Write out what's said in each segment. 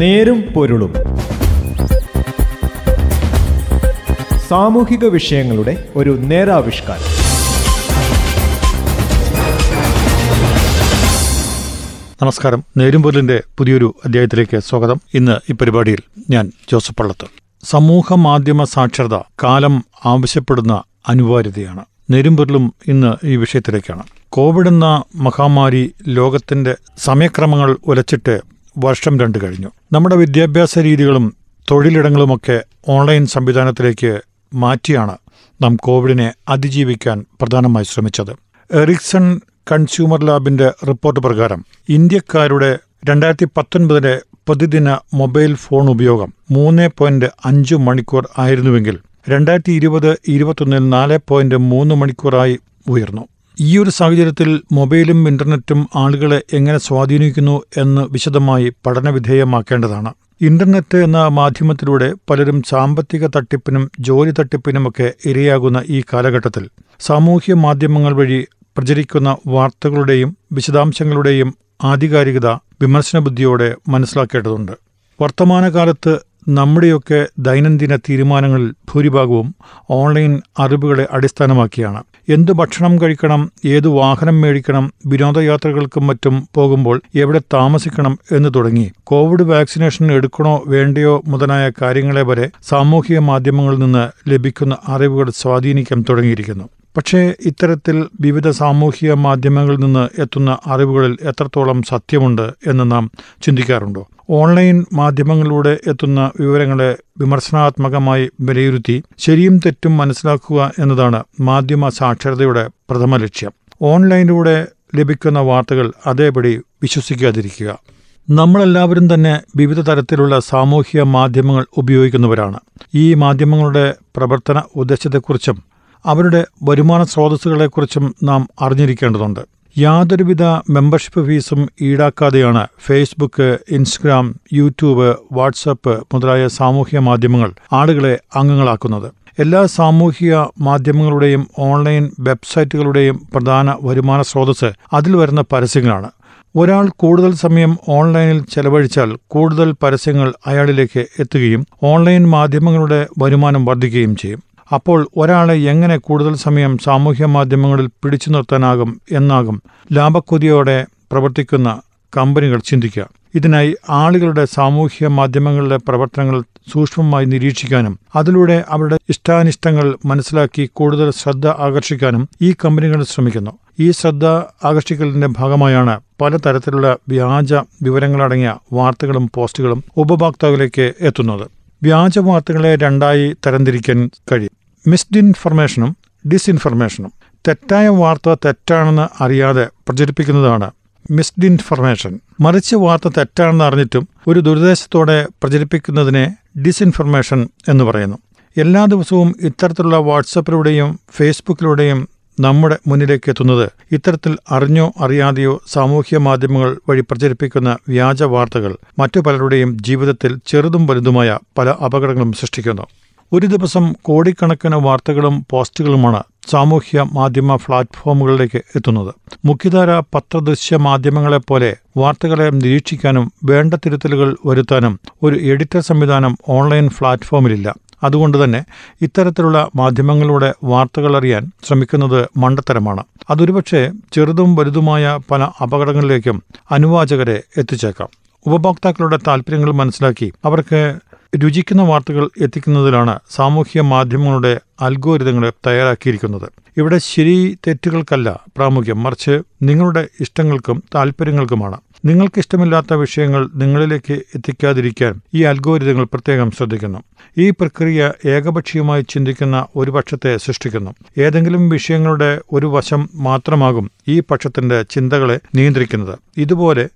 നേരും പൊരുളും. സാമൂഹിക വിഷയങ്ങളുടെ ഒരു നേരാവിഷ്കാരം. നമസ്കാരം. നേരുംപൊരുളിന്റെ പുതിയൊരു അധ്യായത്തിലേക്ക് സ്വാഗതം. ഇന്ന് ഈ പരിപാടിയിൽ ഞാൻ ജോസഫ് പള്ളത്ത്. സമൂഹ മാധ്യമ സാക്ഷരത കാലം ആവശ്യപ്പെടുന്ന അനിവാര്യതയാണ്. നേരുംപൊരുളും ഇന്ന് ഈ വിഷയത്തിലേക്കാണ്. കോവിഡ് എന്ന മഹാമാരി ലോകത്തിന്റെ സമയക്രമങ്ങൾ ഉലച്ചിട്ട് വർഷം രണ്ട് കഴിഞ്ഞു. നമ്മുടെ വിദ്യാഭ്യാസ രീതികളും തൊഴിലിടങ്ങളുമൊക്കെ ഓൺലൈൻ സംവിധാനത്തിലേക്ക് മാറ്റിയാണ് നാം കോവിഡിനെ അതിജീവിക്കാൻ പ്രധാനമായി ശ്രമിച്ചത്. എറിക്സൺ കൺസ്യൂമർ ലാബിന്റെ റിപ്പോർട്ട് പ്രകാരം ഇന്ത്യക്കാരുടെ രണ്ടായിരത്തി പത്തൊൻപതിലെ പ്രതിദിന മൊബൈൽ ഫോൺ ഉപയോഗം മൂന്ന് പോയിന്റ് അഞ്ച് മണിക്കൂർ ആയിരുന്നുവെങ്കിൽ രണ്ടായിരത്തി ഇരുപത് ഇരുപത്തൊന്നിൽ നാല് പോയിന്റ് മൂന്ന് മണിക്കൂറായി ഉയർന്നു. ഈ ഒരു സാഹചര്യത്തിൽ മൊബൈലും ഇന്റർനെറ്റും ആളുകളെ എങ്ങനെ സ്വാധീനിക്കുന്നു എന്ന് വിശദമായി പഠനവിധേയമാക്കേണ്ടതാണ്. ഇന്റർനെറ്റ് എന്ന മാധ്യമത്തിലൂടെ പലരും സാമ്പത്തിക തട്ടിപ്പിനും ജോലി തട്ടിപ്പിനുമൊക്കെ ഇരയാകുന്ന ഈ കാലഘട്ടത്തിൽ സാമൂഹ്യ മാധ്യമങ്ങൾ വഴി പ്രചരിക്കുന്ന വാർത്തകളുടെയും വിശദാംശങ്ങളുടെയും ആധികാരികത വിമർശന ബുദ്ധിയോടെ മനസ്സിലാക്കേണ്ടതുണ്ട്. വർത്തമാനകാലത്ത് നമ്മുടെയൊക്കെ ദൈനംദിന തീരുമാനങ്ങളിൽ ഭൂരിഭാഗവും ഓൺലൈൻ അറിവുകളെ അടിസ്ഥാനമാക്കിയാണ്. എന്തു ഭക്ഷണം കഴിക്കണം ഏത് വാഹനം മേടിക്കണം വിനോദയാത്രകൾക്കും മറ്റും പോകുമ്പോൾ എവിടെ താമസിക്കണം എന്ന് തുടങ്ങി. കോവിഡ് വാക്സിനേഷൻ എടുക്കണോ വേണ്ടയോ മുതലായ കാര്യങ്ങളെ വരെ സാമൂഹിക മാധ്യമങ്ങളിൽ നിന്ന് ലഭിക്കുന്ന അറിവുകൾ സ്വാധീനിക്കാൻ തുടങ്ങിയിരിക്കുന്നു. പക്ഷേ ഇത്തരത്തിൽ വിവിധ സാമൂഹിക മാധ്യമങ്ങളിൽ നിന്ന് എത്തുന്ന അറിവുകളിൽ എത്രത്തോളം സത്യമുണ്ട് എന്ന് നാം ചിന്തിക്കാറുണ്ടോ? ഓൺലൈൻ മാധ്യമങ്ങളിലൂടെ എത്തുന്ന വിവരങ്ങളെ വിമർശനാത്മകമായി വിലയിരുത്തി ശരിയും തെറ്റും മനസ്സിലാക്കുക എന്നതാണ് മാധ്യമ സാക്ഷരതയുടെ പ്രഥമ ലക്ഷ്യം. ഓൺലൈനിലൂടെ ലഭിക്കുന്ന വാർത്തകൾ അതേപടി വിശ്വസിക്കാതിരിക്കുക. നമ്മളെല്ലാവരും തന്നെ വിവിധ തരത്തിലുള്ള സാമൂഹിക മാധ്യമങ്ങൾ ഉപയോഗിക്കുന്നവരാണ്. ഈ മാധ്യമങ്ങളുടെ പ്രവർത്തന ഉദ്ദേശത്തെക്കുറിച്ചും അവരുടെ വരുമാന സ്രോതസ്സുകളെക്കുറിച്ചും നാം അറിഞ്ഞിരിക്കേണ്ടതുണ്ട്. യാതൊരുവിധ മെമ്പർഷിപ്പ് ഫീസും ഈടാക്കാതെയാണ് ഫേസ്ബുക്ക് ഇൻസ്റ്റഗ്രാം യൂട്യൂബ് വാട്സപ്പ് മുതലായ സാമൂഹ്യ മാധ്യമങ്ങൾ ആളുകളെ അംഗങ്ങളാക്കുന്നത്. എല്ലാ സാമൂഹിക മാധ്യമങ്ങളുടെയും ഓൺലൈൻ വെബ്സൈറ്റുകളുടെയും പ്രധാന വരുമാന സ്രോതസ് അതിൽ വരുന്ന പരസ്യങ്ങളാണ്. ഒരാൾ കൂടുതൽ സമയം ഓൺലൈനിൽ ചെലവഴിച്ചാൽ കൂടുതൽ പരസ്യങ്ങൾ അയാളിലേക്ക് എത്തുകയും ഓൺലൈൻ മാധ്യമങ്ങളുടെ വരുമാനം വർദ്ധിക്കുകയും ചെയ്യും. അപ്പോൾ ഒരാളെ എങ്ങനെ കൂടുതൽ സമയം സാമൂഹ്യ മാധ്യമങ്ങളിൽ പിടിച്ചു നിർത്താനാകും എന്നാകും ലാഭക്കൊതിയോടെ പ്രവർത്തിക്കുന്ന കമ്പനികൾ ചിന്തിക്കുക. ഇതിനായി ആളുകളുടെ സാമൂഹ്യ മാധ്യമങ്ങളിലെ പ്രവർത്തനങ്ങൾ സൂക്ഷ്മമായി നിരീക്ഷിക്കാനും അതിലൂടെ അവരുടെ ഇഷ്ടാനിഷ്ടങ്ങൾ മനസ്സിലാക്കി കൂടുതൽ ശ്രദ്ധ ആകർഷിക്കാനും ഈ കമ്പനികൾ ശ്രമിക്കുന്നു. ഈ ശ്രദ്ധ ആകർഷിക്കലിന്റെ ഭാഗമായാണ് പലതരത്തിലുള്ള വ്യാജ വിവരങ്ങളടങ്ങിയ വാർത്തകളും പോസ്റ്റുകളും ഉപഭോക്താവിലേക്ക് എത്തുന്നത്. വ്യാജ വാർത്തകളെ രണ്ടായി തരംതിരിക്കാൻ കഴിയും. മിസ്ഡിൻഫർമേഷനും ഡിസ്ഇൻഫർമേഷനും തെറ്റായ വാർത്ത തെറ്റാണെന്ന് അറിയാതെ പ്രചരിപ്പിക്കുന്നതാണ് മിസ്ഡിൻഫർമേഷൻ മറിച്ച് വാർത്ത തെറ്റാണെന്ന് അറിഞ്ഞിട്ടും ഒരു ദുരുദ്ദേശത്തോടെ പ്രചരിപ്പിക്കുന്നതിനെ ഡിസ്ഇൻഫർമേഷൻ എന്ന് പറയുന്നു. എല്ലാ ദിവസവും ഇത്തരത്തിലുള്ള വാട്സപ്പിലൂടെയും ഫേസ്ബുക്കിലൂടെയും നമ്മുടെ മുന്നിലേക്ക് എത്തുന്നത് ഇത്തരത്തിൽ അറിഞ്ഞോ അറിയാതെയോ സാമൂഹ്യ മാധ്യമങ്ങൾ വഴി പ്രചരിപ്പിക്കുന്ന വ്യാജ വാർത്തകൾ മറ്റു പലരുടെയും ജീവിതത്തിൽ ചെറുതും വലുതുമായ പല അപകടങ്ങളും സൃഷ്ടിക്കുന്നു. ഒരു ദിവസം കോടിക്കണക്കിന് വാർത്തകളും പോസ്റ്റുകളുമാണ് സാമൂഹ്യ മാധ്യമ പ്ലാറ്റ്ഫോമുകളിലേക്ക് എത്തുന്നത്. മുഖ്യധാര പത്രദൃശ്യ മാധ്യമങ്ങളെപ്പോലെ വാർത്തകളെ നിരീക്ഷിക്കാനും വേണ്ട തിരുത്തലുകൾ വരുത്താനും ഒരു എഡിറ്റർ സംവിധാനം ഓൺലൈൻ പ്ലാറ്റ്ഫോമിലില്ല. അതുകൊണ്ട് തന്നെ ഇത്തരത്തിലുള്ള മാധ്യമങ്ങളുടെ വാർത്തകൾ അറിയാൻ ശ്രമിക്കുന്നത് മണ്ടത്തരമാണ്. അതൊരുപക്ഷെ ചെറുതും വലുതുമായ പല അപകടങ്ങളിലേക്കും അനുവാചകരെ എത്തിച്ചേക്കാം. ഉപഭോക്താക്കളുടെ താൽപ്പര്യങ്ങൾ മനസ്സിലാക്കി അവർക്ക് രുചിക്കുന്ന വാർത്തകൾ എത്തിക്കുന്നതിലാണ് സാമൂഹ്യ മാധ്യമങ്ങളുടെ അൽഗോരിതങ്ങളെ തയ്യാറാക്കിയിരിക്കുന്നത്. ഇവിടെ ശരി തെറ്റുകൾക്കല്ല പ്രാമുഖ്യം. മറിച്ച് നിങ്ങളുടെ ഇഷ്ടങ്ങൾക്കും താൽപ്പര്യങ്ങൾക്കുമാണ് നിങ്ങൾക്ക് ഇഷ്ടമില്ലാത്ത വിഷയങ്ങൾ നിങ്ങളിലേക്ക് എത്തിക്കാതിരിക്കാൻ ഈ അൽഗോരിതങ്ങൾ പ്രത്യേകം ശ്രദ്ധിക്കുന്നു. ഈ പ്രക്രിയ ഏകപക്ഷീയമായി ചിന്തിക്കുന്ന ഒരു പക്ഷത്തെ സൃഷ്ടിക്കുന്നു. ഏതെങ്കിലും വിഷയങ്ങളുടെ ഒരു വശം മാത്രമാകും ഈ പക്ഷത്തിന്റെ ചിന്തകളെ നിയന്ത്രിക്കുന്നത്. ഇതുപോലെ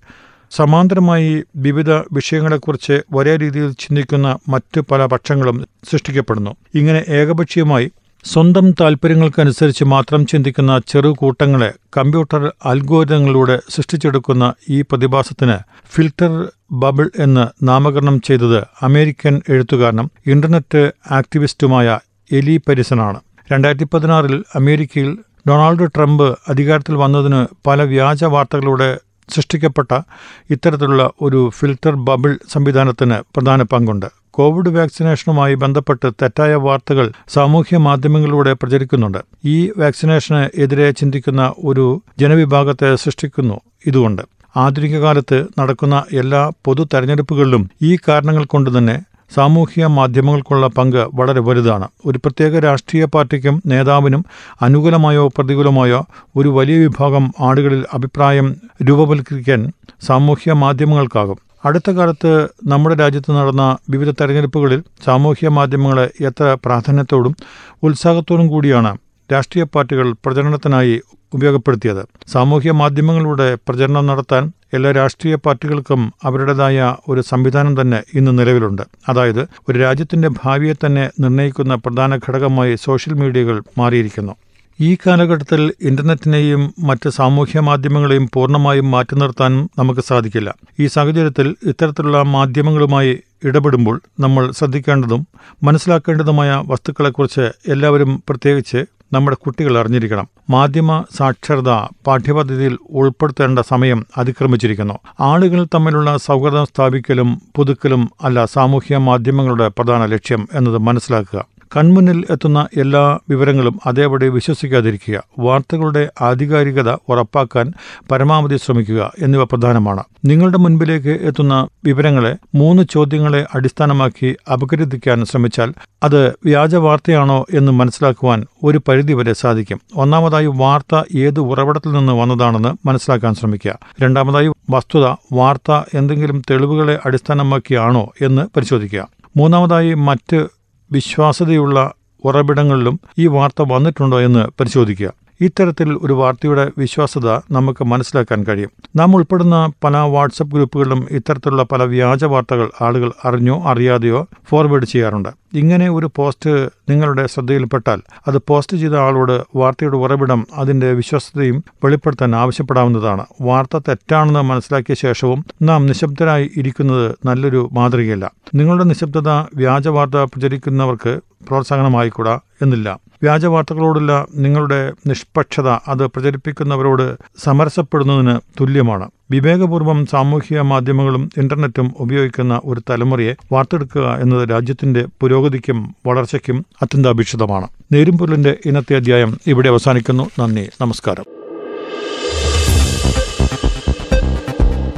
സമാന്തരമായി വിവിധ വിഷയങ്ങളെക്കുറിച്ച് ഒരേ രീതിയിൽ ചിന്തിക്കുന്ന മറ്റു പല പക്ഷങ്ങളും സൃഷ്ടിക്കപ്പെടുന്നു. ഇങ്ങനെ ഏകപക്ഷീയമായി സ്വന്തം താൽപ്പര്യങ്ങൾക്കനുസരിച്ച് മാത്രം ചിന്തിക്കുന്ന ചെറു കൂട്ടങ്ങളെ കമ്പ്യൂട്ടർ അൽഗോരിതങ്ങളിലൂടെ സൃഷ്ടിച്ചെടുക്കുന്ന ഈ പ്രതിഭാസത്തിന് ഫിൽട്ടർ ബബിൾ എന്ന് നാമകരണം ചെയ്തത് അമേരിക്കൻ എഴുത്തുകാരനും ഇന്റർനെറ്റ് ആക്ടിവിസ്റ്റുമായ എലി പരിസനാണ് രണ്ടായിരത്തി പതിനാറിൽ അമേരിക്കയിൽ ഡൊണാൾഡ് ട്രംപ് അധികാരത്തിൽ വന്നതിന് പല വ്യാജ വാർത്തകളുടെ സൃഷ്ടിക്കപ്പെട്ട ഇത്തരത്തിലുള്ള ഒരു ഫിൽട്ടർ ബബിൾ സംവിധാനത്തിന് പ്രധാന പങ്കുണ്ട്. കോവിഡ് വാക്സിനേഷനുമായി ബന്ധപ്പെട്ട് തെറ്റായ വാർത്തകൾ സാമൂഹ്യ മാധ്യമങ്ങളിലൂടെ പ്രചരിക്കുന്നുണ്ട്. ഈ വാക്സിനേഷന് എതിരെ ചിന്തിക്കുന്ന ഒരു ജനവിഭാഗത്തെ സൃഷ്ടിക്കുന്നു ഇതുകൊണ്ട്. ആധുനിക കാലത്ത് നടക്കുന്ന എല്ലാ പൊതു തെരഞ്ഞെടുപ്പുകളിലും ഈ കാരണങ്ങൾ കൊണ്ട് തന്നെ സാമൂഹ്യ മാധ്യമങ്ങൾക്കുള്ള പങ്ക് വളരെ വലുതാണ്. ഒരു പ്രത്യേക രാഷ്ട്രീയ പാർട്ടിക്കും നേതാവിനും അനുകൂലമായോ പ്രതികൂലമായോ ഒരു വലിയ വിഭാഗം ആളുകളിൽ അഭിപ്രായം രൂപവൽക്കരിക്കാൻ സാമൂഹ്യ മാധ്യമങ്ങൾക്കാകും. അടുത്ത കാലത്ത് നമ്മുടെ രാജ്യത്ത് നടന്ന വിവിധ തെരഞ്ഞെടുപ്പുകളിൽ സാമൂഹ്യ മാധ്യമങ്ങളെ എത്ര പ്രാധാന്യത്തോടും ഉത്സാഹത്തോടും കൂടിയാണ് രാഷ്ട്രീയ പാർട്ടികൾ പ്രചരണത്തിനായി ഉപയോഗപ്പെടുത്തിയത്. സാമൂഹ്യ മാധ്യമങ്ങളുടെ പ്രചരണം നടത്താൻ എല്ലാ രാഷ്ട്രീയ പാർട്ടികൾക്കും അവരുടേതായ ഒരു സംവിധാനം തന്നെ ഇന്ന് നിലവിലുണ്ട്. അതായത് ഒരു രാജ്യത്തിന്റെ ഭാവിയെ തന്നെ നിർണയിക്കുന്ന പ്രധാന ഘടകമായി സോഷ്യൽ മീഡിയകൾ മാറിയിരിക്കുന്നു. ഈ കാലഘട്ടത്തിൽ ഇന്റർനെറ്റിനെയും മറ്റ് സാമൂഹ്യ മാധ്യമങ്ങളെയും പൂർണമായും മാറ്റി നിർത്താൻ നമുക്ക് സാധിക്കില്ല. ഈ സാഹചര്യത്തിൽ ഇത്തരത്തിലുള്ള മാധ്യമങ്ങളുമായി ഇടപെടുമ്പോൾ നമ്മൾ ശ്രദ്ധിക്കേണ്ടതും മനസ്സിലാക്കേണ്ടതുമായ വസ്തുക്കളെക്കുറിച്ച് എല്ലാവരും പ്രത്യേകിച്ച് നമ്മുടെ കുട്ടികൾ അറിഞ്ഞിരിക്കണം. മാധ്യമ സാക്ഷരത പാഠ്യപദ്ധതിയിൽ ഉൾപ്പെടുത്തേണ്ട സമയം അതിക്രമിച്ചിരിക്കുന്നു. ആളുകൾ തമ്മിലുള്ള സൗഹൃദം സ്ഥാപിക്കലും പുതുക്കലും അല്ല സാമൂഹ്യ മാധ്യമങ്ങളുടെ പ്രധാന ലക്ഷ്യം എന്നത് മനസ്സിലാക്കുക. കൺമുന്നിൽ എത്തുന്ന എല്ലാ വിവരങ്ങളും അതേപടി വിശ്വസിക്കാതിരിക്കുക വാർത്തകളുടെ ആധികാരികത ഉറപ്പാക്കാൻ പരമാവധി ശ്രമിക്കുക എന്നിവ പ്രധാനമാണ്. നിങ്ങളുടെ മുൻപിലേക്ക് എത്തുന്ന വിവരങ്ങളെ മൂന്ന് ചോദ്യങ്ങളെ അടിസ്ഥാനമാക്കി അപകീർത്തിക്കാൻ ശ്രമിച്ചാൽ അത് വ്യാജ വാർത്തയാണോ എന്ന് മനസ്സിലാക്കുവാൻ ഒരു പരിധിവരെ സാധിക്കും. ഒന്നാമതായി വാർത്ത ഏത് ഉറവിടത്തിൽ നിന്ന് വന്നതാണെന്ന് മനസ്സിലാക്കാൻ ശ്രമിക്കുക. രണ്ടാമതായി വസ്തുത വാർത്ത എന്തെങ്കിലും തെളിവുകളെ അടിസ്ഥാനമാക്കിയാണോ എന്ന് പരിശോധിക്കുക. മൂന്നാമതായി മറ്റ് വിശ്വാസ്യതയുള്ള ഉറവിടങ്ങളിലും ഈ വാർത്ത വന്നിട്ടുണ്ടോ എന്ന് പരിശോധിക്കുക. ഇത്തരത്തിൽ ഒരു വാർത്തയുടെ വിശ്വാസ്യത നമുക്ക് മനസ്സിലാക്കാൻ കഴിയും. നാം ഉൾപ്പെടുന്ന പല വാട്സപ്പ് ഗ്രൂപ്പുകളിലും ഇത്തരത്തിലുള്ള പല വ്യാജ വാർത്തകൾ ആളുകൾ അറിഞ്ഞോ അറിയാതെയോ ഫോർവേഡ് ചെയ്യാറുണ്ട്. ഇങ്ങനെ ഒരു പോസ്റ്റ് നിങ്ങളുടെ ശ്രദ്ധയിൽപ്പെട്ടാൽ അത് പോസ്റ്റ് ചെയ്ത ആളോട് വാർത്തയുടെ ഉറവിടം അതിന്റെ വിശ്വസ്തയും വെളിപ്പെടുത്താൻ ആവശ്യപ്പെടാവുന്നതാണ്. വാർത്ത തെറ്റാണെന്ന് മനസ്സിലാക്കിയ ശേഷവും നാം നിശബ്ദരായി ഇരിക്കുന്നത് നല്ലൊരു മാതൃകയല്ല. നിങ്ങളുടെ നിശബ്ദത വ്യാജ വാർത്ത പ്രചരിക്കുന്നവർക്ക് പ്രോത്സാഹനമായിക്കൂടാ എന്നില്ല. വ്യാജ വാർത്തകളോടുള്ള നിങ്ങളുടെ നിഷ്പക്ഷത അത് പ്രചരിപ്പിക്കുന്നവരോട് സമരസപ്പെടുന്നതിന് തുല്യമാണ്. വിവേകപൂർവം സാമൂഹിക മാധ്യമങ്ങളും ഇന്റർനെറ്റും ഉപയോഗിക്കുന്ന ഒരു തലമുറയെ വാർത്തെടുക്കുക എന്നത് രാജ്യത്തിന്റെ പുരോഗതിക്കും വളർച്ചയ്ക്കും അത്യന്താപേക്ഷിതമാണ്. നേരുംപൊരുളിന്റെ ഇന്നത്തെ അധ്യായം ഇവിടെ അവസാനിക്കുന്നു. നന്ദി. നമസ്കാരം.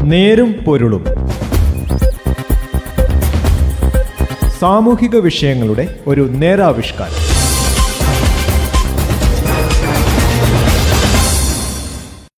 നേരും പൊരുളും. സാമൂഹിക വിഷയങ്ങളുടെ ഒരു നേരാവിഷ്കാരം.